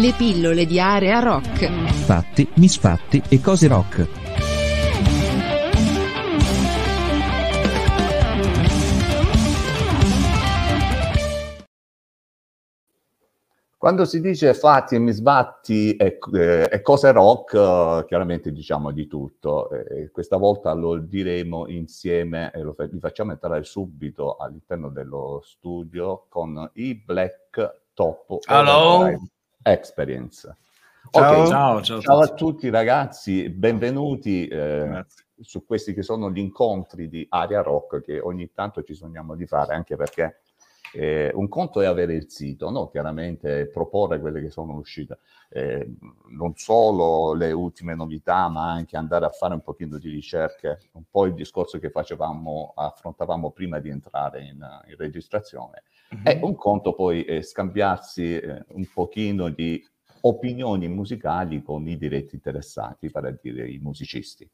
Le pillole di area rock. Fatti, misfatti e cose rock. Quando si dice fatti e misbatti e, eh, e cose rock, eh, chiaramente diciamo di tutto. Eh, questa volta lo diremo insieme e lo fa- li facciamo entrare subito all'interno dello studio con i Black Top Hello. Experience. Ciao. Ok, Ciao, ciao, ciao a tutti ragazzi, benvenuti eh, su questi che sono gli incontri di Aria Rock che ogni tanto ci sogniamo di fare, anche perché eh, un conto è avere il sito, no? chiaramente proporre quelle che sono uscite, eh, non solo le ultime novità, ma anche andare a fare un pochino di ricerche, un po' il discorso che facevamo, affrontavamo prima di entrare in, in registrazione. E un conto poi è scambiarsi eh, un pochino di opinioni musicali con i diretti interessati, vale a dire i musicisti.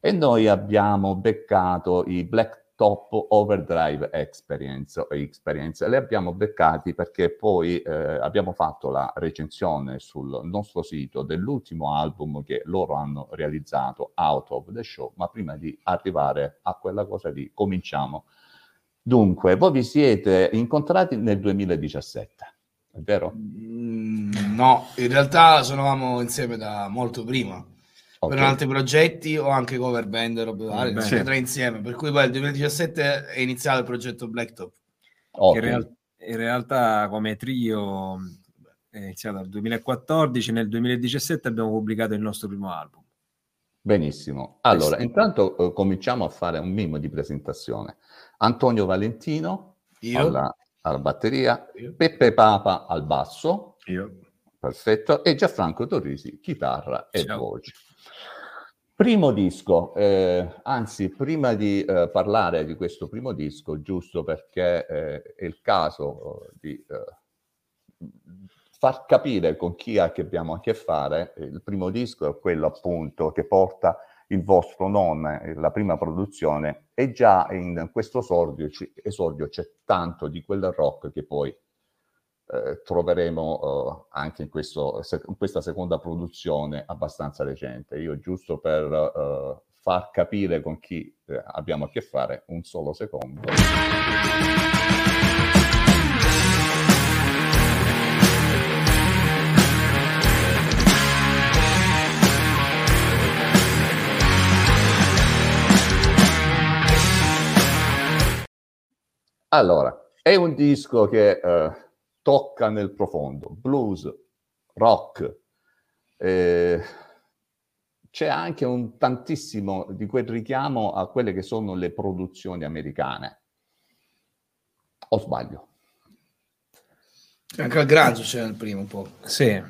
E noi abbiamo beccato i Black Top Overdrive Experience, Experience. Li abbiamo beccati perché poi eh, abbiamo fatto la recensione sul nostro sito dell'ultimo album che loro hanno realizzato, Out of the Show, ma prima di arrivare a quella cosa lì, cominciamo. Dunque, voi vi siete incontrati nel 2017, è vero? Mm, no, in realtà suonavamo insieme da molto prima. Ok. Per altri progetti o anche cover band e robe varie, e Sì. tre insieme. Per cui poi nel 2017 è iniziato il progetto Blacktop. Ok. In, real- in realtà come trio è iniziato nel 2014, nel 2017 abbiamo pubblicato il nostro primo album. Benissimo. Allora, Sì. intanto eh, cominciamo a fare un minimo di presentazione. Antonio Valentino Io? alla, alla batteria, Io. Peppe Papa al basso, Io. perfetto, e Gianfranco Torrisi, chitarra e Ciao. voce. Primo disco, eh, anzi, prima di eh, parlare di questo primo disco, giusto perché eh, è il caso eh, di eh, far capire con chi ha che abbiamo a che fare, eh, il primo disco è quello appunto che porta il vostro nome, la prima produzione, e già in questo esordio, esordio c'è tanto di quel rock che poi eh, troveremo eh, anche in, questo, in questa seconda produzione abbastanza recente. Io giusto per eh, far capire con chi eh, abbiamo a che fare, un solo secondo. Allora, è un disco che eh, tocca nel profondo, blues, rock, eh, c'è anche un tantissimo di quel richiamo a quelle che sono le produzioni americane. O sbaglio? Anche al Granzo c'era il primo un po'. Sì,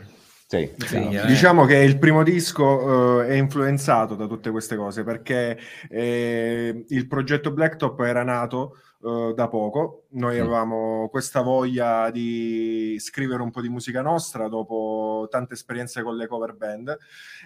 Sì. sì, Eh. diciamo che il primo disco eh, è influenzato da tutte queste cose perché eh, il progetto Blacktop era nato eh, da poco. Noi Mm. avevamo questa voglia di scrivere un po' di musica nostra dopo tante esperienze con le cover band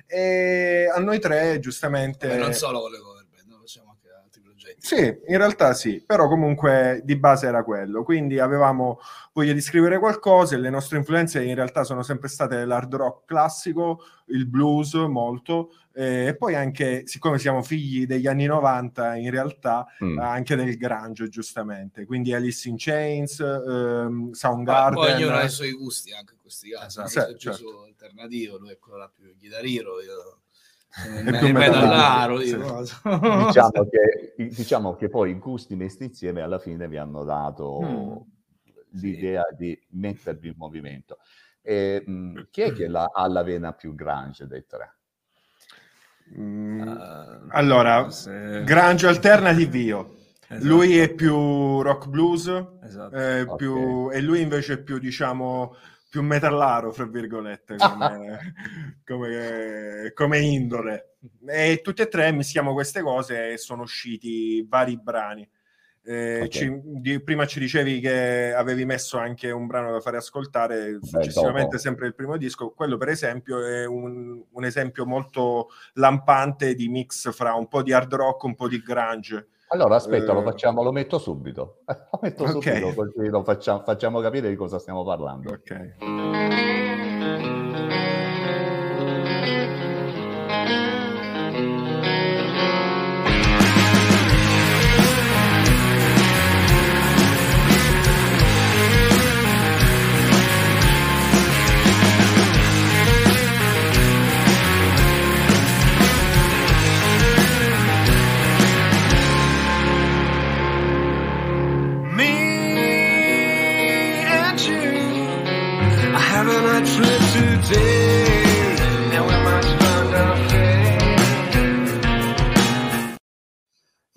e a noi tre giustamente... E non solo con le cover band, no? facciamo anche altri progetti. Sì, in realtà sì, però comunque di base era quello, quindi avevamo voglia di scrivere qualcosa e le nostre influenze in realtà sono sempre state l'hard rock classico, il blues molto, eh, e poi anche, siccome siamo figli degli anni 90, in realtà Mm. anche del grunge giustamente, quindi Alice in Chains, ehm, Soundgarden... poi ognuno ha i suoi gusti anche in questi casi. Esatto. Sì, certo. alternativo, lui è quello là più chitarriro, io metallaro. metallaro, io. Diciamo che, diciamo che poi i gusti messi insieme alla fine vi hanno dato Mm. l'idea di mettervi in movimento. E, mh, chi è che la- ha la vena più grunge dei tre? Mm, Eh, allora, se- grunge alternative io. Esatto. Lui è più rock blues, Esatto. eh, Ok. più- e lui invece è più, diciamo, più metallaro, fra virgolette, come, come- come indole. E tutti e tre mischiamo queste cose e sono usciti vari brani. Eh, Ok. ci- di- prima ci dicevi che avevi messo anche un brano da fare ascoltare, successivamente dopo. sempre il primo disco. Quello, per esempio, è un, un esempio molto lampante di mix fra un po' di hard rock, un po' di grunge. Allora, aspetta, lo Eh, facciamo, lo metto subito. Lo metto Ok. subito, così lo facciamo, facciamo capire di cosa stiamo parlando. Ok.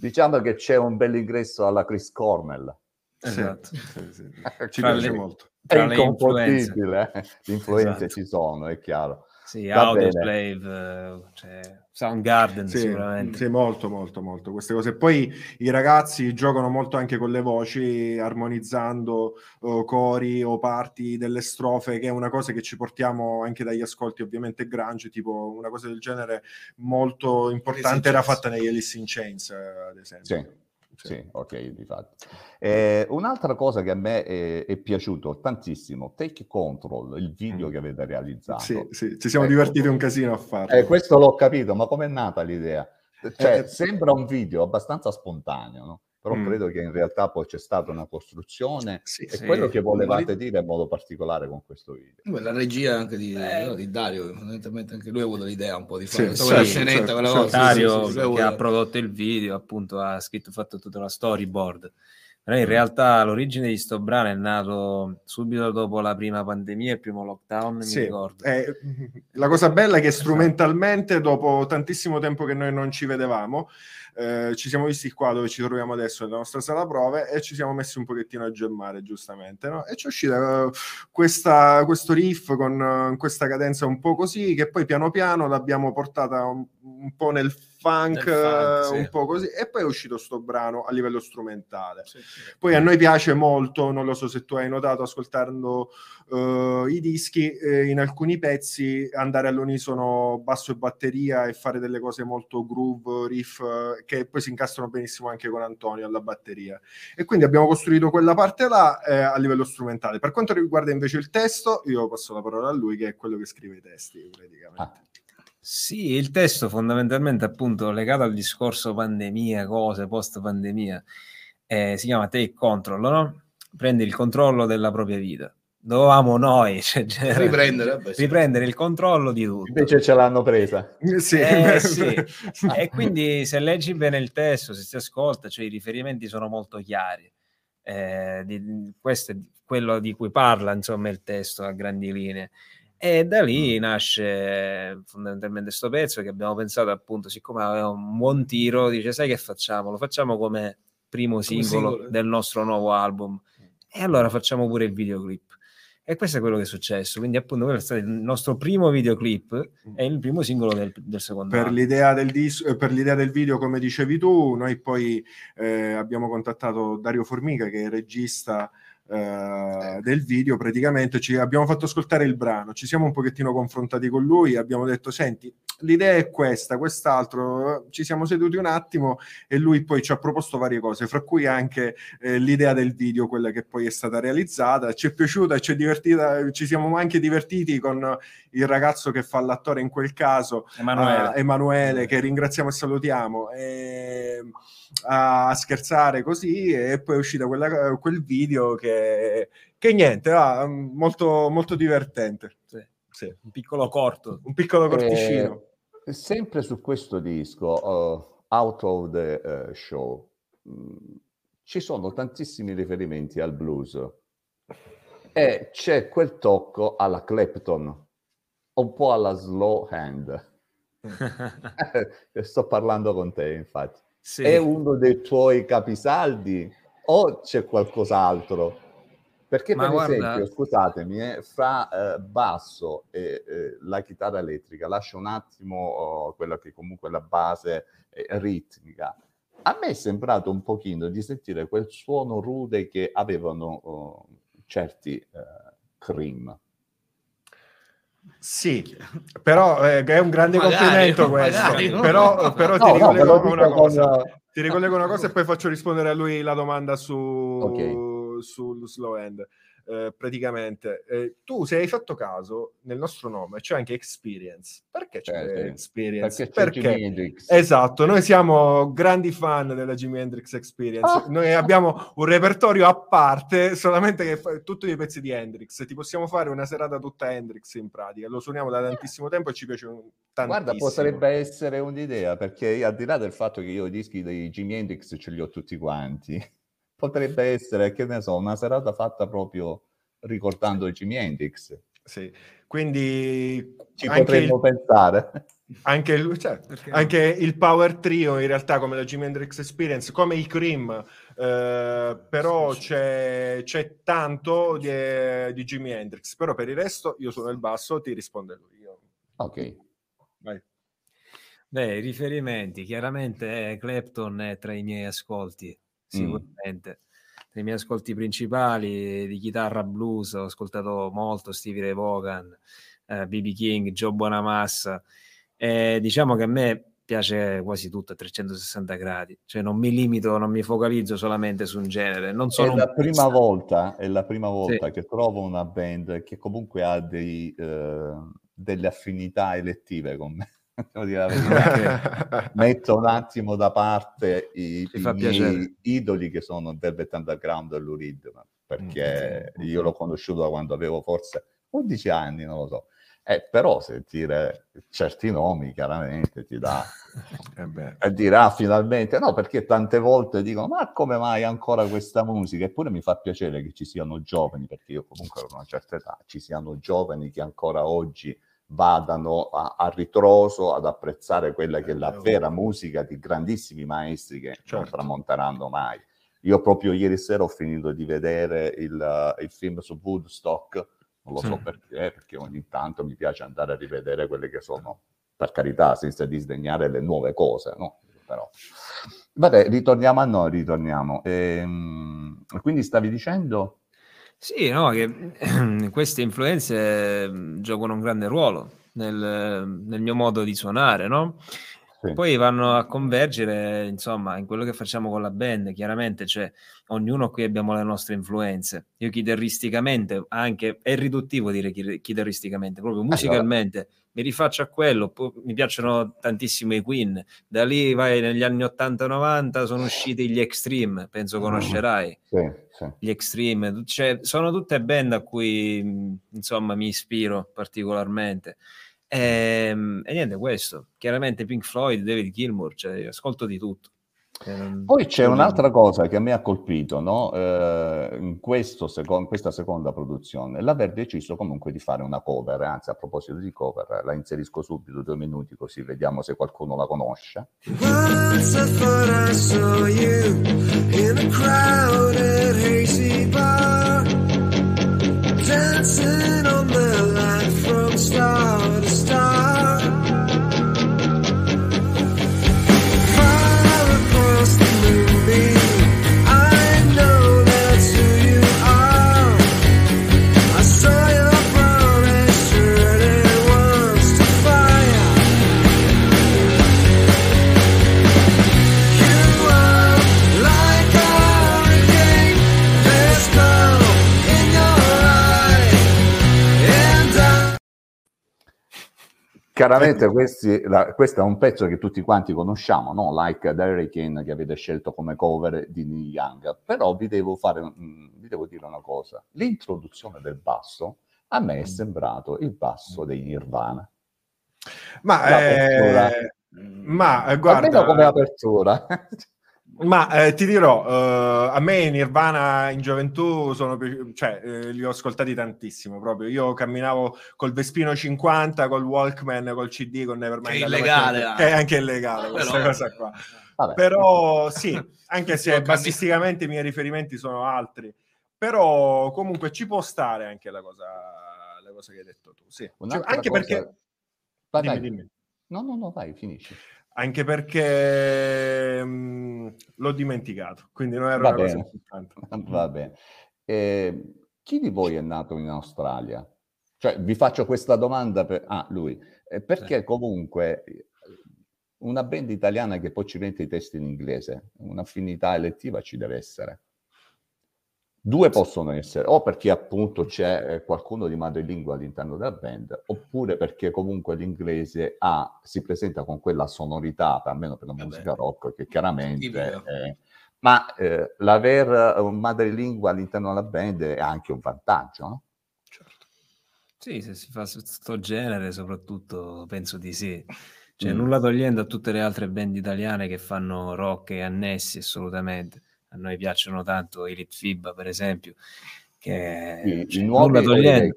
Diciamo che c'è un bel ingresso alla Chris Cornell. Esatto. Sì, sì, sì. Ci Tra piace le- molto. È Tra le influenze. inconfondibile, eh. le influenze Esatto. ci sono, è chiaro. Sì, Audioslave, eh, cioè, Soundgarden Sì, sicuramente. sì, molto, molto, molto queste cose. Poi i ragazzi giocano molto anche con le voci, armonizzando eh, cori o parti delle strofe, che è una cosa che ci portiamo anche dagli ascolti, ovviamente grunge, tipo una cosa del genere molto importante era fatta negli Alice in Chains, ad esempio. Sì. Sì, ok, di fatto. Eh, un'altra cosa che a me è, è piaciuto tantissimo, Take Control, il video Mm. che avete realizzato. Sì, sì, ci siamo Ecco. divertiti un casino a farlo. Eh, questo l'ho capito, ma com'è nata l'idea? Cioè, Eh, sembra un video abbastanza spontaneo, no? Però Mm. credo che in realtà poi c'è stata una costruzione Sì, e sì. quello che volevate dire in modo particolare con questo video. Beh, La regia anche di, Eh. no, di Dario, fondamentalmente anche lui ha avuto l'idea un po' di fare sì, quella sì, scenetta, quella cosa. Dario sì, sì, sì, lui che ha prodotto il video, appunto, ha scritto, fatto tutta la storyboard. Però in realtà l'origine di sto brano è nato subito dopo la prima pandemia, il primo lockdown, Sì, mi ricordo. eh, la cosa bella è che strumentalmente, dopo tantissimo tempo che noi non ci vedevamo, eh, ci siamo visti qua dove ci troviamo adesso, nella nostra sala prove, e ci siamo messi un pochettino a gemmare, giustamente, no? E ci è uscita eh, questa- questo riff con eh, questa cadenza un po' così, che poi piano piano l'abbiamo portata un, un po' nel funk, funk, sì. un po' così, e poi è uscito sto brano a livello strumentale. Sì, sì. Poi a noi piace molto, non lo so se tu hai notato ascoltando eh, i dischi, eh, in alcuni pezzi andare all'unisono basso e batteria e fare delle cose molto groove, riff, eh, che poi si incastrano benissimo anche con Antonio alla batteria. E quindi abbiamo costruito quella parte là eh, a livello strumentale. Per quanto riguarda invece il testo, io passo la parola a lui che è quello che scrive i testi praticamente. Ah. Sì, il testo fondamentalmente appunto legato al discorso pandemia, cose, post pandemia, eh, si chiama Take Control, no? Prendi il controllo della propria vita. Dovevamo noi cioè, genere- Riprendere, vabbè, sì. riprendere il controllo di tutto. Invece ce l'hanno presa. Sì. Eh, sì. E quindi se leggi bene il testo, se si ascolta, cioè i riferimenti sono molto chiari. Eh, di- questo è quello di cui parla, insomma, il testo a grandi linee. E da lì nasce fondamentalmente questo pezzo che abbiamo pensato appunto, siccome aveva un buon tiro, dice sai che facciamo? Lo facciamo come primo singolo, singolo. del nostro nuovo album. E allora facciamo pure il videoclip. E questo è quello che è successo. Quindi appunto quello è stato il nostro primo videoclip e il primo singolo del, del secondo per l'idea del, dis- eh, per l'idea del video, come dicevi tu, noi poi eh, abbiamo contattato Dario Formica, che è il regista eh, del video, praticamente ci abbiamo fatto ascoltare il brano, ci siamo un pochettino confrontati con lui, abbiamo detto, senti, l'idea è questa, quest'altro, ci siamo seduti un attimo e lui poi ci ha proposto varie cose, fra cui anche eh, l'idea del video, quella che poi è stata realizzata, ci è piaciuta, ci è divertita, ci siamo anche divertiti con il ragazzo che fa l'attore in quel caso, Emanuele. a Emanuele, che ringraziamo e salutiamo, e, a scherzare così e poi è uscito quella- quel video che, che niente, va, molto, molto divertente. Sì. Sì. un piccolo corto. Un piccolo corticino. Eh, sempre su questo disco, uh, Out of the uh, Show, mh, ci sono tantissimi riferimenti al blues e c'è quel tocco alla Clapton, un po' alla slow hand. Sto parlando con te, infatti. Sì. È uno dei tuoi capisaldi o c'è qualcos'altro? Perché Ma per guarda- esempio, scusatemi, eh, fra eh, basso e eh, la chitarra elettrica, lascio un attimo oh, quella che comunque è la base eh, ritmica. A me è sembrato un pochino di sentire quel suono rude che avevano oh, certi eh, cream. Sì, però eh, è un grande Magari, complimento magari, questo. no? Però, però No, ti no, ricollego dico una con- cosa. Ti ricollego una cosa e poi faccio rispondere a lui la domanda su, Ok. sul slow end. eh, praticamente, eh, tu se hai fatto caso, nel nostro nome c'è anche Experience. Perché c'è Eh. Experience? Perché c'è Hendrix. Esatto, noi siamo grandi fan della Jimi Hendrix Experience. Ah. Noi abbiamo un repertorio a parte, solamente che fa tutti i pezzi di Hendrix. Ti possiamo fare una serata tutta Hendrix in pratica. Lo suoniamo da tantissimo tempo e ci piace tantissimo. Guarda, potrebbe essere un'idea, perché al di là del fatto che io i dischi dei Jimi Hendrix ce li ho tutti quanti, potrebbe essere, che ne so, una serata fatta proprio ricordando Jimi Hendrix. Sì. Quindi Ci potremmo il, pensare. anche, il, cioè, Perché anche il Power Trio, in realtà, come la Jimi Hendrix Experience, come i Cream, eh, però c'è, c'è tanto di, di Jimi Hendrix. Però per il resto io sono il basso, ti risponde lui. Io- Ok. Vai. Beh, i riferimenti, chiaramente eh, Clapton è tra i miei ascolti, sicuramente. Tra i miei ascolti principali di chitarra blues, ho ascoltato molto Stevie Ray Vaughan, eh, BB King, Joe Bonamassa. E diciamo che a me piace quasi tutto a 360 gradi, cioè non mi limito, non mi focalizzo solamente su un genere. Non È sono un la prima volta, è la prima volta Sì. che trovo una band che comunque ha dei, eh, delle affinità elettive con me. Devo dire la verità. Metto un attimo da parte i, i miei piacere. idoli che sono Velvet Underground e Lou Reed, ma perché Mm, io l'ho conosciuto da quando avevo forse 11 anni, non lo so. Eh, però sentire certi nomi chiaramente ti dà Eh e dirà finalmente no, perché tante volte dicono ma come mai ancora questa musica? Eppure mi fa piacere che ci siano giovani, perché io comunque ho una certa età, ci siano giovani che ancora oggi vadano a, a ritroso ad apprezzare quella che è la vera musica di grandissimi maestri che non Certo. tramonteranno mai. Io proprio ieri sera ho finito di vedere il, il film su Woodstock, non lo so Mm. perché, perché ogni tanto mi piace andare a rivedere quelle che sono, per carità, senza disdegnare le nuove cose, no? Però. Vabbè, ritorniamo a noi, ritorniamo. Ehm, quindi stavi dicendo... Sì, no, che queste influenze giocano un grande ruolo nel, nel mio modo di suonare, no? Sì. Poi vanno a convergere, insomma, in quello che facciamo con la band, chiaramente, cioè ognuno qui abbiamo le nostre influenze. Io chitarristicamente, anche è riduttivo dire chi- chitarristicamente, proprio musicalmente mi rifaccio a quello, mi piacciono tantissimo i Queen. Da lì vai negli anni 80-90 sono usciti gli Extreme, penso conoscerai Sì, sì. gli Extreme, cioè, sono tutte band a cui insomma mi ispiro particolarmente. Ehm, E, niente, questo. Chiaramente Pink Floyd, David Gilmour, cioè, io ascolto di tutto. Ehm, Poi c'è un'altra cosa che a me ha colpito no? Eh, in, questo seco- in questa seconda produzione, l'aver deciso comunque di fare una cover, anzi a proposito di cover, la inserisco subito due minuti così vediamo se qualcuno la conosce. Once I thought I saw you in a crowded, hazy bar, dancing on the line from star to star. Chiaramente questi- la- questo è un pezzo che tutti quanti conosciamo, no? Like the Hurricane che avete scelto come cover di Neil Young, però vi devo, fare, vi devo dire una cosa, l'introduzione del basso a me è sembrato il basso dei Nirvana. Ma, eh, ma eh, Almeno guarda, come apertura. ma eh, ti dirò, eh, a me Nirvana in gioventù sono pi- cioè, eh, li ho ascoltati tantissimo proprio. Io camminavo col Vespino 50, col Walkman, col CD, con Nevermind. Che è illegale. Che è anche illegale Però- questa cosa qua. Vabbè. Però sì, anche se bassisticamente i miei riferimenti sono altri. Però comunque ci può stare anche la cosa, la cosa che hai detto tu. Sì. Cioè, anche cosa- perché... Vai, Dimmi, vai. dimmi. No, no, no, vai, finisci. Anche perché mh, l'ho dimenticato, quindi non era Va una cosa bene. importante. Va bene. Eh, chi di voi è nato in Australia? Cioè, vi faccio questa domanda per... Ah, lui. Eh, perché comunque eh, una band italiana che poi ci mette i testi in inglese, un'affinità elettiva ci deve essere. Due possono essere, o perché appunto c'è eh, qualcuno di madrelingua all'interno della band, oppure perché comunque l'inglese ha, si presenta con quella sonorità, almeno per la Vabbè. musica rock, che chiaramente... È- ma eh, l'aver un madrelingua all'interno della band è anche un vantaggio, no? Certo. Sì, se si fa su sto genere, soprattutto penso di sì. Cioè, Mm. nulla togliendo a tutte le altre band italiane che fanno rock e annessi, assolutamente. A noi piacciono tanto i Litfib, per esempio, che I, cioè, i nuovi togliendo.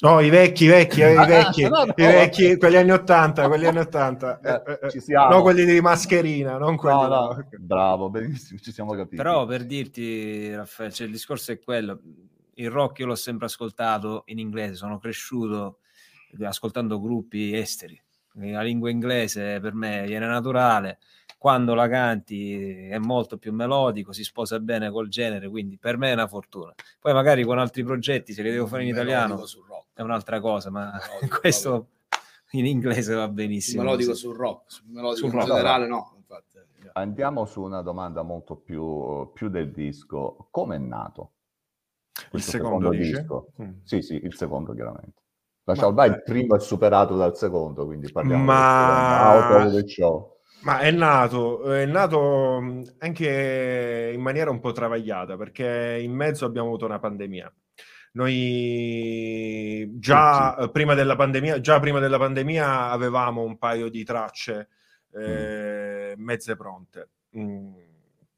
No, i vecchi, i vecchi, eh, i Ah, vecchi, no, no, i vecchi, quelli anni 80, quelli anni 80. Eh, Eh, eh, ci siamo. no, quelli di mascherina, non quelli no, bravo, benissimo, ci siamo capiti. Però per dirti, Raffaele, cioè, il discorso è quello, il rock io l'ho sempre ascoltato in inglese, sono cresciuto ascoltando gruppi esteri, la lingua inglese per me viene naturale, quando la canti è molto più melodico, si sposa bene col genere, quindi per me è una fortuna. Poi magari con altri progetti, se li devo fare in Melodico italiano, sul rock. è un'altra cosa, ma Melodico, questo in inglese va benissimo. melodico così. sul rock, sul melodico Sul in rock. generale no. Infatti. Andiamo su una domanda molto più, più del disco. Come è nato? Il secondo dice? disco? Mm. Sì, sì, il secondo chiaramente. La ormai il primo è superato dal secondo, quindi parliamo Ma- del the show. Ma è nato, è nato mh, anche in maniera un po' travagliata perché in mezzo abbiamo avuto una pandemia. Noi già eh, prima della pandemia, già prima della pandemia avevamo un paio di tracce eh, mezze pronte. Mm,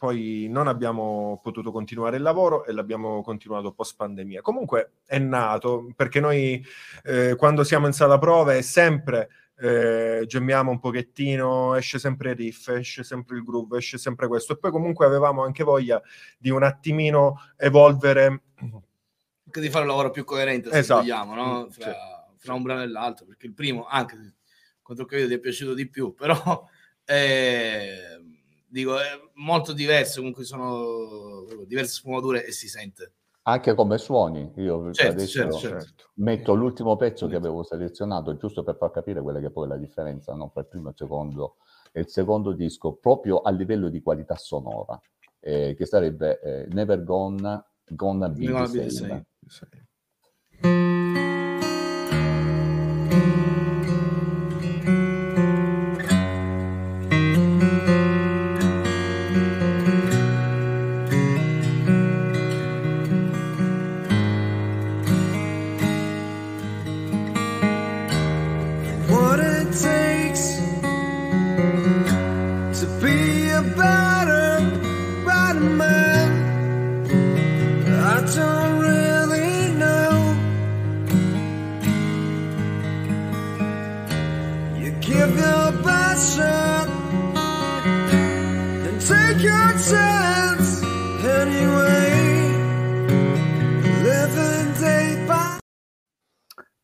Poi non abbiamo potuto continuare il lavoro e l'abbiamo continuato post pandemia. Comunque è nato perché noi eh, quando siamo in sala prove è sempre eh, gemmiamo un pochettino, esce sempre il riff, esce sempre il groove, esce sempre questo. E poi comunque avevamo anche voglia di un attimino evolvere. Di fare un lavoro più coerente, se Esatto. vogliamo, no? Mm, fra, fra un brano e l'altro, perché il primo, anche ho capito ti è piaciuto di più, però eh, dico, è molto diverso, comunque sono diverse sfumature e si sente. Anche come suoni. Io Certo, adesso certo, certo. metto l'ultimo pezzo che avevo selezionato, giusto per far capire quella che poi è la differenza no? tra il primo e il secondo, e il secondo disco, proprio a livello di qualità sonora, eh, che sarebbe eh, Never Gonna, Gonna Be Be the Same.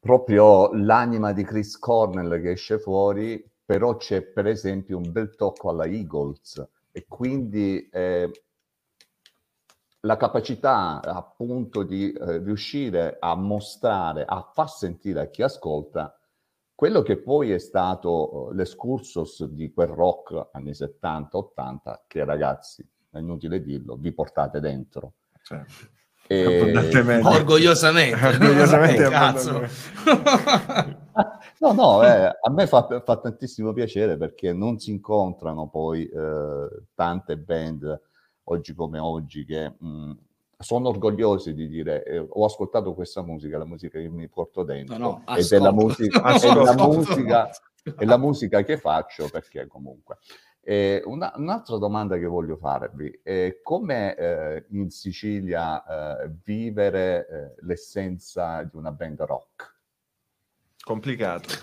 Proprio l'anima di Chris Cornell che esce fuori, però c'è per esempio un bel tocco alla Eagles e quindi eh, la capacità appunto di eh, riuscire a mostrare, a far sentire a chi ascolta quello che poi è stato eh, l'escursus di quel rock anni 70-80 che ragazzi, è inutile dirlo, vi portate dentro. Cioè, E-. Orgogliosamente. Orgogliosamente, Eh, cazzo. No, no, eh, a me fa, fa tantissimo piacere perché non si incontrano poi eh, tante band oggi come oggi che mh, sono orgogliosi di dire eh, ho ascoltato questa musica, la musica che mi porto dentro No, no, ed è la musica, è la musica, è la musica che faccio perché comunque. Eh, una- un'altra domanda che voglio farvi è come eh, in Sicilia eh, vivere eh, l'essenza di una band rock? Complicato.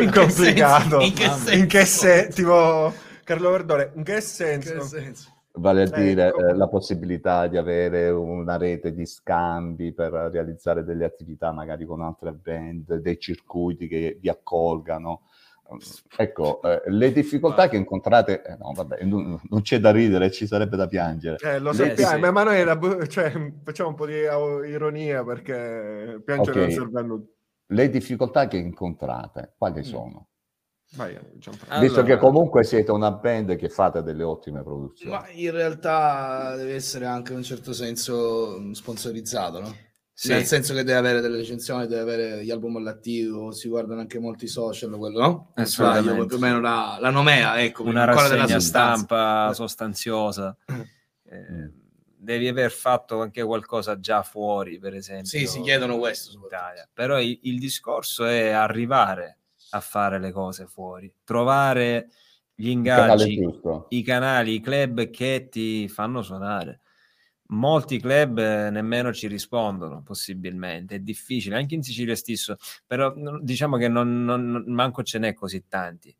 In Complicato. senso? In che senso? In che se- tipo Carlo Verdone, in che senso? Che senso? Vale a Ecco. dire eh, la possibilità di avere una rete di scambi per realizzare delle attività magari con altre band, dei circuiti che vi accolgano. Ecco, eh, le difficoltà che incontrate, eh, no, vabbè, non, non c'è da ridere, ci sarebbe da piangere. Eh, lo Beh, sappiamo, sì. ma- noi la cioè, facciamo un po' di ironia perché piangere Ok. non serve a nulla. Le difficoltà che incontrate, quali Mm. sono? Vai, Gianfranco. Ah, Visto Allora- che comunque siete una band che fate delle ottime produzioni. Ma in realtà deve essere anche in un certo senso mh, sponsorizzato, no? Sì. Nel senso che deve avere delle recensioni, deve avere gli album all'attivo, si guardano anche molti social, quello, no? Sbaglio, più o meno la, la nomea, ecco, una della rassegna sostanza. stampa sostanziosa. Eh, devi aver fatto anche qualcosa già fuori, per esempio. Sì, si chiedono questo, in. Italia. Però il, il discorso è arrivare a fare le cose fuori, trovare gli canale ingaggi, i canali, i club che ti fanno suonare. Molti club eh, nemmeno ci rispondono, possibilmente, è difficile, anche in Sicilia stesso, però non- diciamo che non, non- manco ce n'è così tanti.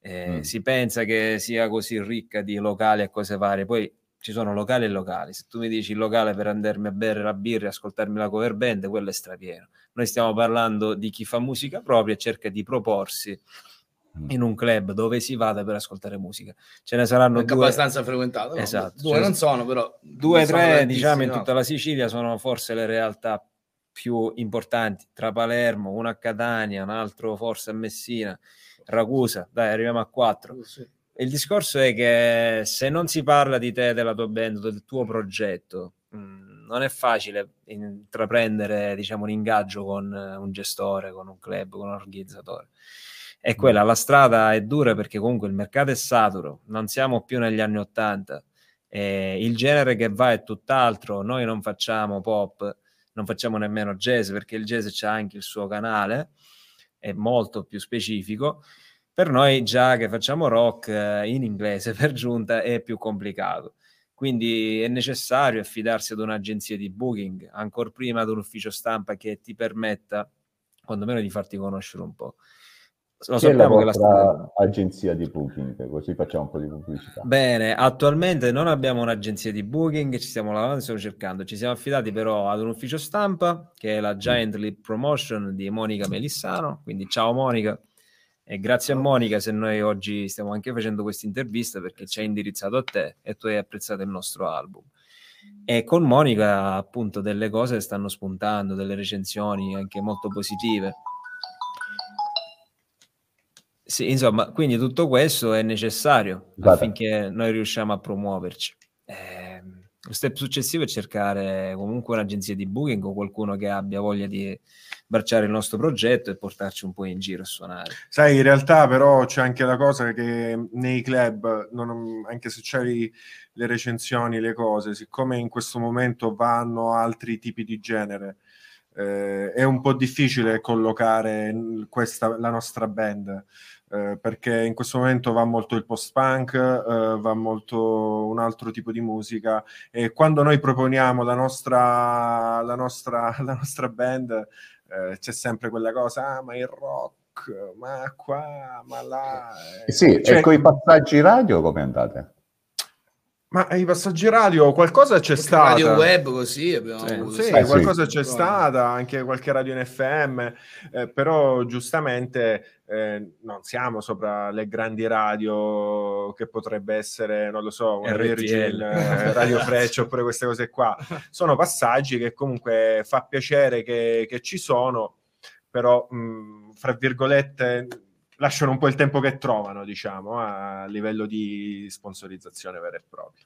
Eh, Mm. Si pensa che sia così ricca di locali e cose varie, poi ci sono locali e locali. Se tu mi dici il locale per andarmi a bere la birra e ascoltarmi la cover band, quello è strapieno. Noi stiamo parlando di chi fa musica propria e cerca di proporsi Mm. In un club dove si vada per ascoltare musica. Ce ne saranno Anche due, abbastanza frequentato. no? Esatto, Due cioè, non sono, però. due, tre, diciamo, in tutta la Sicilia sono forse le realtà più importanti. Tra Palermo, uno a Catania, un altro forse a Messina, Ragusa, dai, arriviamo a quattro. Sì. Il discorso è che se non si parla di te, della tua band, del tuo progetto, mh, non è facile intraprendere, diciamo, un ingaggio con eh, un gestore, con un club, con un organizzatore. E quella, la strada è dura perché comunque il mercato è saturo, non siamo più negli anni Ottanta, eh, il genere che va è tutt'altro, noi non facciamo pop, non facciamo nemmeno jazz perché il jazz c'ha anche il suo canale, è molto più specifico. Per noi già che facciamo rock eh, in inglese per giunta è più complicato. Quindi è necessario affidarsi ad un'agenzia di booking, ancora prima ad un ufficio stampa che ti permetta quantomeno di farti conoscere un po'. Lo Chi è la sappiamo che la vostra agenzia di booking? Così facciamo un po' di pubblicità. Bene, attualmente non abbiamo un'agenzia di booking, ci stiamo lavorando, stiamo cercando. Ci siamo affidati però ad un ufficio stampa che è la Giant Leap Promotion di Monica Melissano. Quindi ciao Monica e grazie a Monica se noi oggi stiamo anche facendo questa intervista perché ci ha indirizzato a te e tu hai apprezzato il nostro album. E con Monica appunto delle cose stanno spuntando, delle recensioni anche molto positive. Sì, insomma, quindi tutto questo è necessario Guarda. affinché noi riusciamo a promuoverci. Ehm, lo step successivo è cercare comunque un'agenzia di booking o qualcuno che abbia voglia di bracciare il nostro progetto e portarci un po' in giro a suonare. Sai, in realtà però c'è anche la cosa che nei club, non- anche se c'hai le recensioni, le cose, siccome in questo momento vanno altri tipi di genere, eh, è un po' difficile collocare questa, la nostra band. Eh, perché in questo momento va molto il post-punk, eh, va molto un altro tipo di musica e quando noi proponiamo la nostra, la nostra, la nostra band eh, c'è sempre quella cosa, ah, ma il rock, ma qua, ma là. eh. Sì, Cioè, e con i passaggi radio come andate? Ma ai passaggi radio qualcosa c'è stato. Radio web così abbiamo Sì, avuto. Sì, Eh, sì. qualcosa c'è stata, anche qualche radio in FM, eh, però giustamente eh, non siamo sopra le grandi radio che potrebbe essere, non lo so. Virgin, eh, Radio Freccia oppure queste cose qua. Sono passaggi che comunque fa piacere che, che ci sono, però, mh, fra virgolette, lasciano un po' il tempo che trovano, diciamo, a livello di sponsorizzazione vera e propria.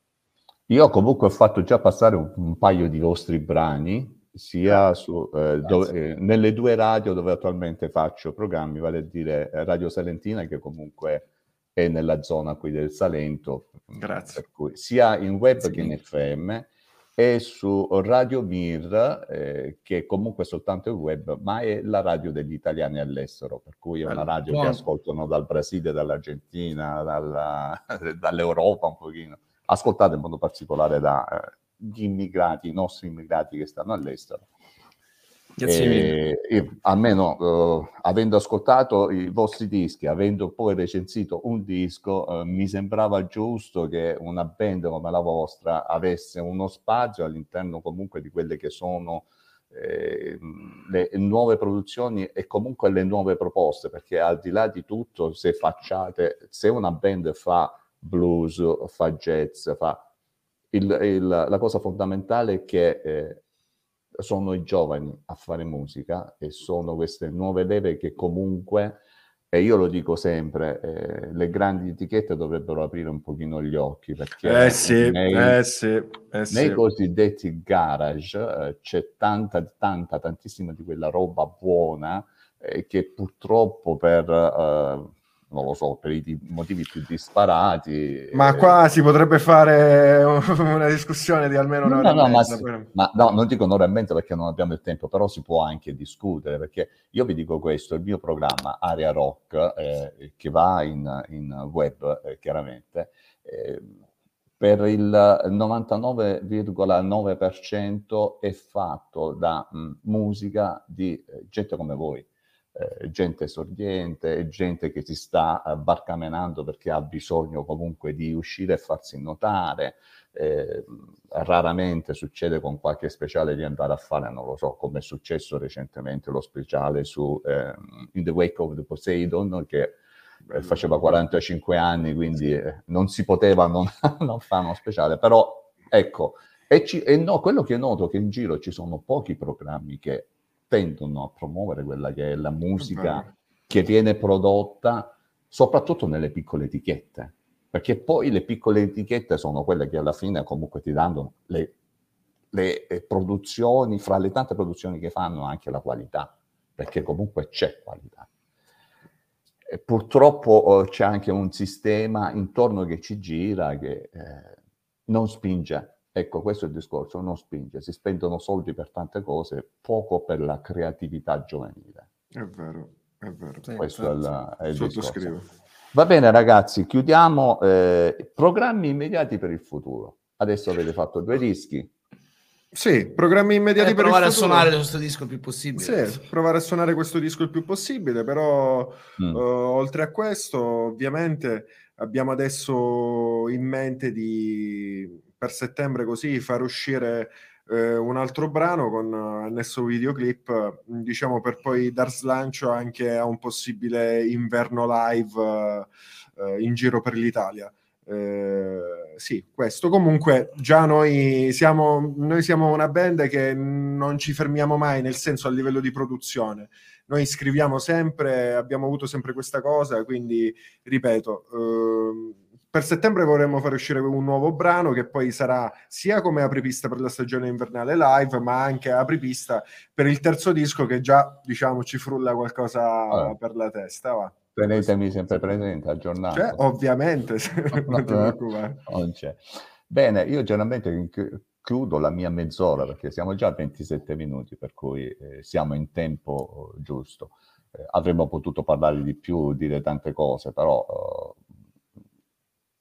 Io comunque ho fatto già passare un, un paio di vostri brani, sia su, eh, dove- eh, nelle due radio dove attualmente faccio programmi, vale a dire eh, Radio Salentina, che comunque è nella zona qui del Salento, Grazie. cui sia in web Sì. che in FM, e su Radio Mir, eh, che comunque è soltanto il web, ma è la radio degli italiani all'estero, per cui è una radio che ascoltano dal Brasile, dall'Argentina, dalla- dall'Europa un pochino, ascoltate in modo particolare dagli immigrati, i nostri immigrati che stanno all'estero. Grazie mille. E io, almeno eh, avendo ascoltato i vostri dischi, avendo poi recensito un disco, eh, mi sembrava giusto che una band come la vostra avesse uno spazio all'interno comunque di quelle che sono eh, le nuove produzioni e comunque le nuove proposte, perché al di là di tutto, se facciate, se una band fa blues, fa jazz, fa il- il- la cosa fondamentale è che eh, sono i giovani a fare musica e sono queste nuove leve che comunque e io lo dico sempre, eh, le grandi etichette dovrebbero aprire un pochino gli occhi perché Eh sì, nei, eh sì, eh nei cosiddetti garage eh, c'è tanta, tanta, tantissima di quella roba buona eh, che purtroppo per, non lo so, per i motivi più disparati... Ma eh, qua si potrebbe fare una discussione di almeno No, un'ora no, e ma, mezza. poi- ma no, non dico un'ora e mezza perché non abbiamo il tempo, però si può anche discutere, perché io vi dico questo, il mio programma Area Rock, eh, che va in, in web eh, chiaramente, eh, per il 99,9% è fatto da mh, musica di eh, gente come voi, eh, gente esordiente, gente che si sta eh, barcamenando perché ha bisogno comunque di uscire e farsi notare, eh, raramente succede con qualche speciale di andare a fare, non lo so, come è successo recentemente lo speciale su ehm, In the Wake of the Poseidon, che eh, faceva 45 anni, quindi eh, non si poteva non, non fare uno speciale, però ecco, e, ci- e no, quello che noto è che in giro ci sono pochi programmi che tendono a promuovere quella che è la musica che viene prodotta soprattutto nelle piccole etichette, perché poi le piccole etichette sono quelle che alla fine comunque ti danno le, le, eh, produzioni, fra le tante produzioni che fanno anche la qualità, perché comunque c'è qualità. E purtroppo eh, c'è anche un sistema intorno che ci gira che eh, non spinge. Ecco, questo è il discorso, non spinge. Si spendono soldi per tante cose, poco per la creatività giovanile. È vero, è vero. Sì, Questo è il, è il Sottoscrivo. discorso. Va bene ragazzi, chiudiamo. eh, programmi immediati per il futuro. Adesso avete fatto due dischi. Sì, programmi immediati Eh, per provare a suonare questo disco il più possibile. Sì, provare a suonare questo disco il più possibile, però Mm. eh, oltre a questo, ovviamente abbiamo adesso in mente di per settembre così far uscire eh, un altro brano con eh, annesso videoclip, diciamo per poi dar slancio anche a un possibile inverno live eh, in giro per l'Italia. Eh, sì, questo comunque già noi siamo, noi siamo una band che non ci fermiamo mai, nel senso a livello di produzione. Noi scriviamo sempre, abbiamo avuto sempre questa cosa, quindi ripeto, ehm, per settembre vorremmo fare uscire un nuovo brano che poi sarà sia come apripista per la stagione invernale live, ma anche apripista per il terzo disco che già diciamo ci frulla qualcosa Ah. per la testa. Va. Tenetemi sempre presente, aggiornato. Cioè, ovviamente, non ti preoccupare. Non c'è. Bene, io generalmente chi- chiudo la mia mezz'ora perché siamo già a 27 minuti, per cui eh, siamo in tempo eh, giusto. Eh, avremmo potuto parlare di più, dire tante cose, però eh,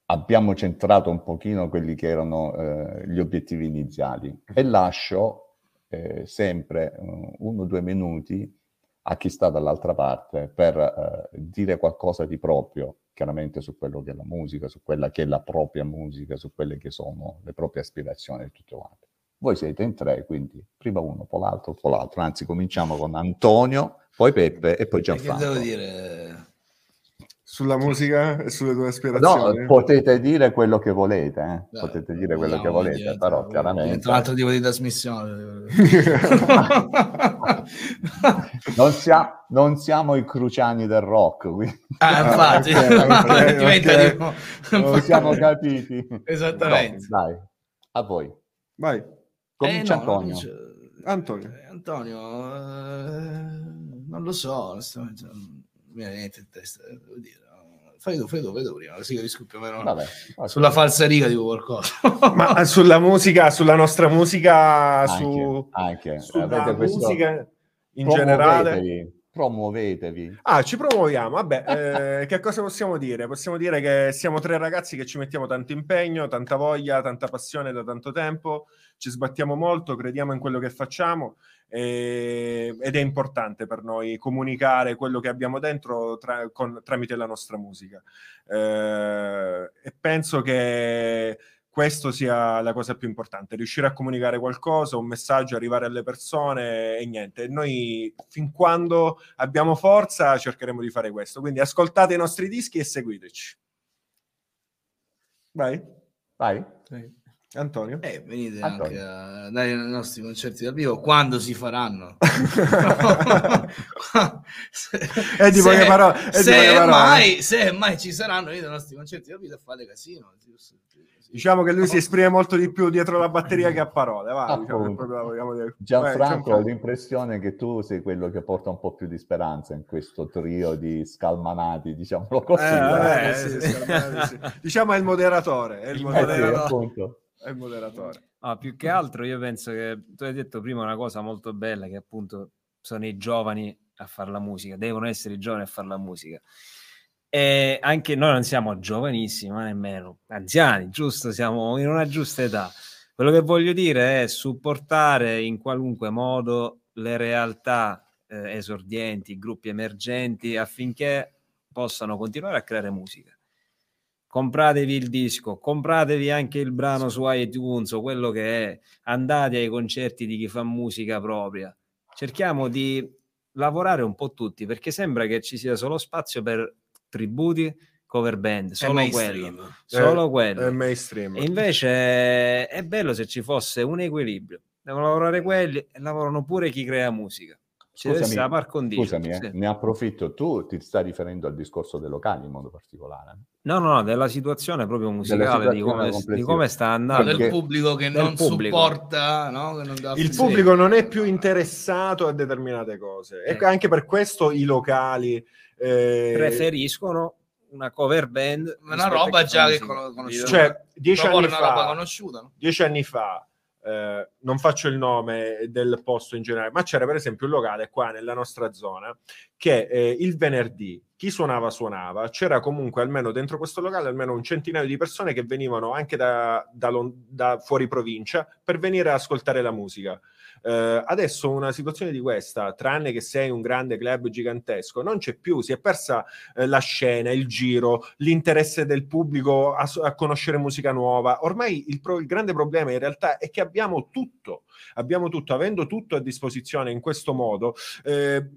abbiamo centrato un pochino quelli che erano eh, gli obiettivi iniziali e lascio eh, sempre uno o due minuti a chi sta dall'altra parte per eh, dire qualcosa di proprio, chiaramente su quello che è la musica, su quella che è la propria musica, su quelle che sono le proprie aspirazioni e tutto quanto. Voi siete in tre, quindi prima uno, poi l'altro, poi l'altro. Anzi, cominciamo con Antonio, poi Peppe e poi E Che Gianfranco. devo dire? Sulla musica e sulle tue No, aspirazioni. potete dire quello che volete, eh. Potete dire quello che volete, diventa- però chiaramente un altro tipo di trasmissione. non, sia- non siamo i cruciani del rock, quindi Ah, infatti, ok, ok, diventa ok. tipo- non siamo capiti. Esattamente. No, dai, a voi. Vai, Comincia Eh, no, Antonio. non c'è- Antonio. Eh, Antonio, eh, non lo so, onestamente, non mi viene niente in testa, eh, devo dire. Fai tu, fai tu, fai tu prima, così capisco più o meno. Vabbè, Sulla falsa riga dico qualcosa. Ma sulla musica, sulla nostra musica, anche, su, anche. sulla Avete questo- musica in generale. Promuovetevi. Ah, ci promuoviamo. Vabbè, eh, che cosa possiamo dire? Possiamo dire che siamo tre ragazzi che ci mettiamo tanto impegno, tanta voglia, tanta passione da tanto tempo, ci sbattiamo molto, crediamo in quello che facciamo eh, ed è importante per noi comunicare quello che abbiamo dentro tra- con- tramite la nostra musica. Eh, e penso che questo sia la cosa più importante, riuscire a comunicare qualcosa, un messaggio, arrivare alle persone e niente. Noi fin quando abbiamo forza cercheremo di fare questo. Quindi ascoltate i nostri dischi e seguiteci. Vai, Vai. Antonio. Eh, venite Antonio. anche a dare i nostri concerti dal vivo quando si faranno. È di poche parole. Se, parole. mai, se mai ci saranno dei nostri concerti capito a fare casino Diciamo che lui si esprime molto di più dietro la batteria che a parole. Va, diciamo che Appunto. proprio Gianfranco, Beh, ho l'impressione che tu sei quello che porta un po' più di speranza in questo trio di scalmanati, diciamolo così. Eh, Eh, sì, sì. sì, sì. Diciamo è il moderatore. È il Eh sì, moderatore. appunto. È il moderatore. No, più che altro io penso che tu hai detto prima una cosa molto bella che appunto sono i giovani a fare la musica, devono essere i giovani a fare la musica. E anche noi non siamo giovanissimi, ma nemmeno anziani, giusto? Siamo in una giusta età. Quello che voglio dire è supportare in qualunque modo le realtà eh, esordienti, gruppi emergenti affinché possano continuare a creare musica. Compratevi il disco, compratevi anche il brano su iTunes o quello che è, andate ai concerti di chi fa musica propria. Cerchiamo di lavorare un po' tutti perché sembra che ci sia solo spazio per tributi, cover band, solo quello, solo È quello. mainstream. E invece è bello se ci fosse un equilibrio. Devono lavorare quelli e lavorano pure chi crea musica. Par condicio. scusami, eh, sì. ne approfitto. Tu ti stai riferendo al discorso dei locali in modo particolare? No, no, no, della situazione proprio musicale, di situazione come, di come sta andando. del Perché- pubblico che del non pubblico. supporta no? che non dà Il sì. pubblico non è più interessato a determinate cose. E Eh. anche per questo i locali... eh, Preferiscono una cover band. una roba già che con- conosciuta Cioè, dieci anni una roba fa, conosciuta no? dieci anni fa, eh, non faccio il nome del posto in generale, ma c'era per esempio un locale qua nella nostra zona che eh, il venerdì chi suonava suonava, c'era comunque almeno dentro questo locale almeno un centinaio di persone che venivano anche da, da da fuori provincia per venire a ascoltare la musica. Eh, adesso una situazione di questa, tranne che sei un grande club gigantesco, non c'è più, si è persa eh, la scena, il giro, l'interesse del pubblico a, a conoscere musica nuova. Ormai il, pro- il grande problema in realtà è che abbiamo tutto, abbiamo tutto, avendo tutto a disposizione in questo modo, eh,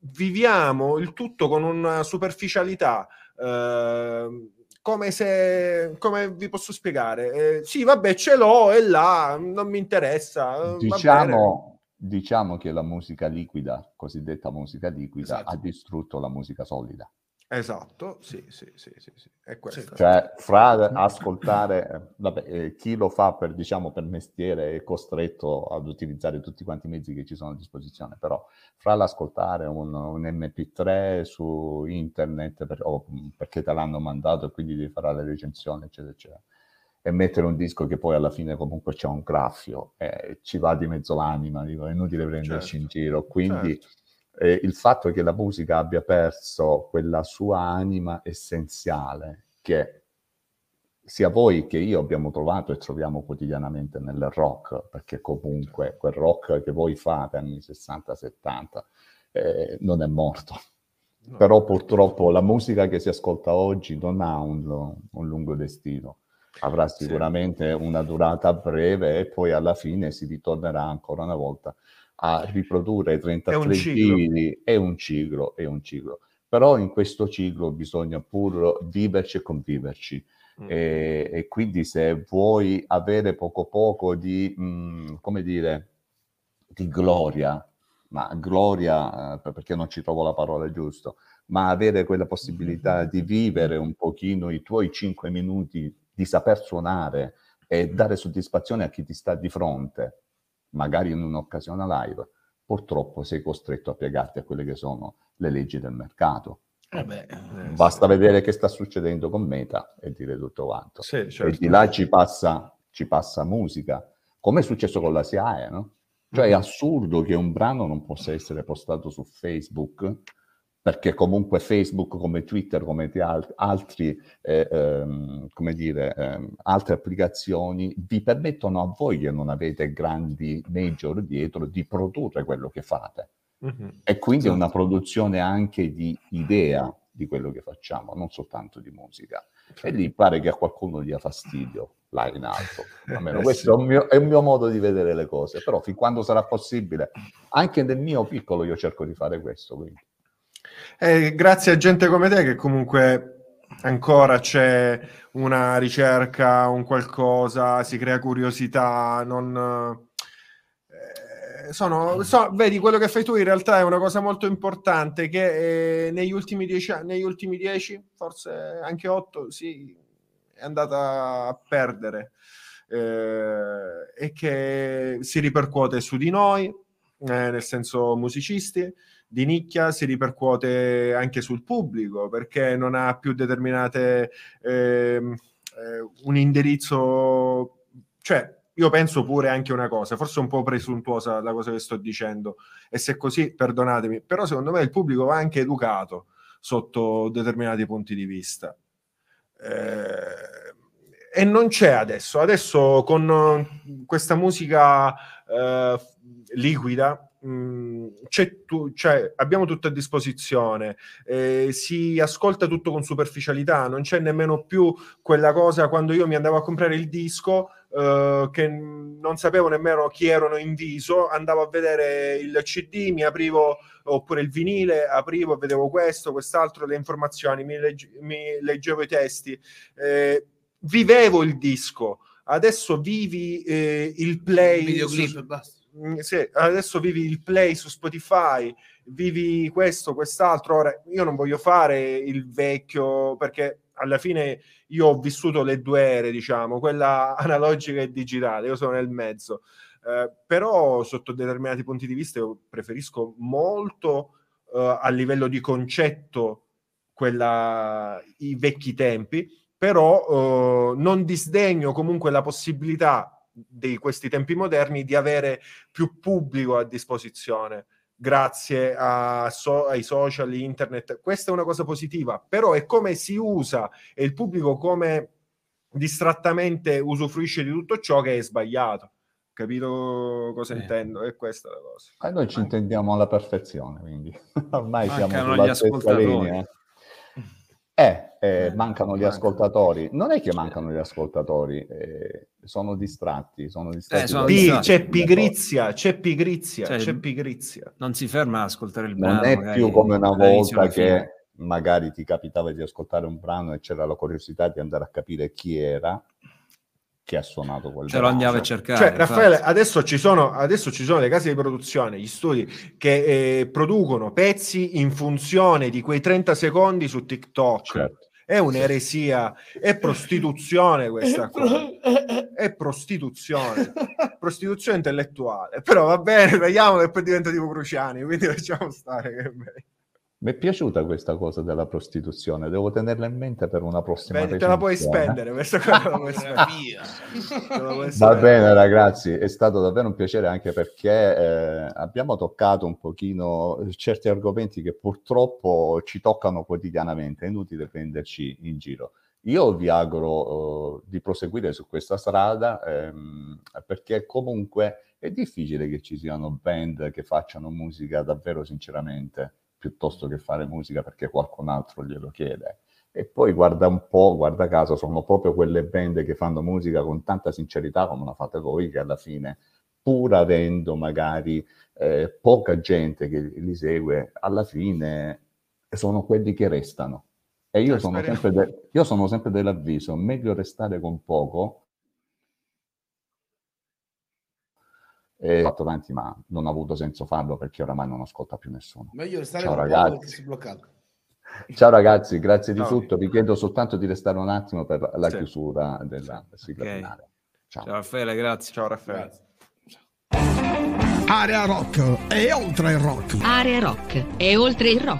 viviamo il tutto con una superficialità. eh, come se, come vi posso spiegare? Eh, sì, vabbè, ce l'ho, è là, non mi interessa. eh. Diciamo, diciamo che la musica liquida, cosiddetta musica liquida, Esatto. ha distrutto la musica solida. Esatto, sì, sì, sì, sì, sì, è questo. Cioè, fra ascoltare, eh, vabbè, eh, chi lo fa per, diciamo, per mestiere è costretto ad utilizzare tutti quanti i mezzi che ci sono a disposizione, però fra l'ascoltare un, un MP3 su internet per- o perché te l'hanno mandato e quindi devi fare la recensione, eccetera, eccetera, e mettere un disco che poi alla fine comunque c'è un graffio, eh, ci va di mezzo l'anima, dico, è inutile prenderci Certo, in giro, quindi certo. Eh, il fatto che la musica abbia perso quella sua anima essenziale che sia voi che io abbiamo trovato e troviamo quotidianamente nel rock, perché comunque quel rock che voi fate anni 60-70 eh, non è morto. No. Però purtroppo la musica che si ascolta oggi non ha un, un lungo destino, avrà Sì. sicuramente una durata breve e poi alla fine si ritornerà ancora una volta a riprodurre i 33 ciclo. giri, è un ciclo, è un ciclo. Però in questo ciclo bisogna pur viverci e conviverci. Mm. E, e quindi se vuoi avere poco poco di, mh, come dire, di gloria, ma gloria, eh, perché non ci trovo la parola giusta, ma avere quella possibilità di vivere un pochino i tuoi cinque minuti di saper suonare e dare soddisfazione a chi ti sta di fronte, magari in un'occasione live, purtroppo sei costretto a piegarti a quelle che sono le leggi del mercato. Eh beh, Basta vedere che sta succedendo con Meta e dire tutto quanto. Sì, E certo. di là ci passa, ci passa musica, come è successo con la SIAE, no? Cioè è Mhm. assurdo che un brano non possa essere postato su Facebook, perché comunque Facebook, come Twitter, come ti al- altri, eh, ehm, come dire, ehm, altre applicazioni, vi permettono a voi che non avete grandi major dietro di produrre quello che fate. Mhm. E quindi è una Esatto. produzione anche di idea di quello che facciamo, non soltanto di musica. E lì pare che a qualcuno dia fastidio là in alto. Almeno Eh, questo sì. è, un mio, è un mio modo di vedere le cose, però fin quando sarà possibile, anche nel mio piccolo io cerco di fare questo. Quindi. Eh, grazie a gente come te che comunque ancora c'è una ricerca, un qualcosa, si crea curiosità, non, eh, sono, so- vedi, quello che fai tu in realtà è una cosa molto importante che eh, negli ultimi dieci negli ultimi dieci, forse anche otto, sì, è andata a perdere eh, e che si ripercuote su di noi, eh, nel senso musicisti, di nicchia, si ripercuote anche sul pubblico perché non ha più determinate ehm, eh, un indirizzo, cioè io penso pure anche una cosa, forse un po' presuntuosa la cosa che sto dicendo, e se è così perdonatemi, però secondo me il pubblico va anche educato sotto determinati punti di vista. Eh, e non c'è adesso, adesso con questa musica eh, liquida tu- cioè, abbiamo tutto a disposizione, eh, si ascolta tutto con superficialità, non c'è nemmeno più quella cosa quando io mi andavo a comprare il disco eh, che non sapevo nemmeno chi erano in viso, andavo a vedere il CD, mi aprivo oppure il vinile, aprivo vedevo questo, quest'altro, le informazioni, mi, legg- mi leggevo i testi, eh, vivevo il disco. Adesso vivi eh, il play videoclip su- e basta. Mm, sì, adesso vivi il play su Spotify, vivi questo, quest'altro. Ora, io non voglio fare il vecchio perché alla fine io ho vissuto le due ere, diciamo, quella analogica e digitale, io sono nel mezzo. Eh, però sotto determinati punti di vista io preferisco molto eh, a livello di concetto quella, i vecchi tempi, però eh, non disdegno comunque la possibilità di questi tempi moderni di avere più pubblico a disposizione grazie a so- ai social, internet. Questa è una cosa positiva, però è come si usa e il pubblico come distrattamente usufruisce di tutto ciò che è sbagliato. Capito cosa Sì. intendo? È questa la cosa. E noi ci intendiamo alla perfezione, quindi ormai siamo Mancano sulla gli stessa ascoltatori. linea. Eh, eh, Eh, mancano gli ascoltatori. Non è che mancano gli ascoltatori, eh, sono distratti, sono distratti. Eh, sono distratti. c'è pigrizia, c'è pigrizia, Cioè, c'è pigrizia. Non si ferma ad ascoltare il brano. Non è magari più come una volta che magari ti capitava di ascoltare un brano e c'era la curiosità di andare a capire chi era che ha suonato quel Ce lo andiamo a cercare. Cioè. Raffaele, adesso ci, sono, adesso ci sono le case di produzione, gli studi che eh, producono pezzi in funzione di quei 30 secondi su TikTok. Certo. È un'eresia, è prostituzione questa cosa. È prostituzione, prostituzione intellettuale. Però va bene, tagliamolo e poi diventa tipo Cruciani, quindi lasciamo stare. Che è meglio. Mi è piaciuta questa cosa della prostituzione, devo tenerla in mente per una prossima Vedi, te la puoi recensione. spendere, questa cosa la puoi spendere. Va bene ragazzi, è stato davvero un piacere anche perché eh, abbiamo toccato un pochino certi argomenti che purtroppo ci toccano quotidianamente, è inutile prenderci in giro. Io vi auguro eh, di proseguire su questa strada ehm, perché comunque è difficile che ci siano band che facciano musica davvero sinceramente, piuttosto che fare musica perché qualcun altro glielo chiede. E poi guarda un po', guarda caso, sono proprio quelle band che fanno musica con tanta sincerità come la fate voi, che alla fine, pur avendo magari eh, poca gente che li segue, alla fine sono quelli che restano. E io, Eh, sono sempre, de- io sono sempre dell'avviso, meglio restare con poco. E ho fatto avanti, ma non ho avuto senso farlo perché oramai non ascolta più nessuno. Meglio restare Ciao, ragazzi. è bloccato. Ciao ragazzi, grazie di Ciao. tutto. Vi chiedo soltanto di restare un attimo per la Sì. chiusura della sigla Ok. finale. Ciao. Ciao Raffaele, grazie. Ciao Raffaele. Grazie. Area rock e oltre il rock. Area rock e oltre il rock.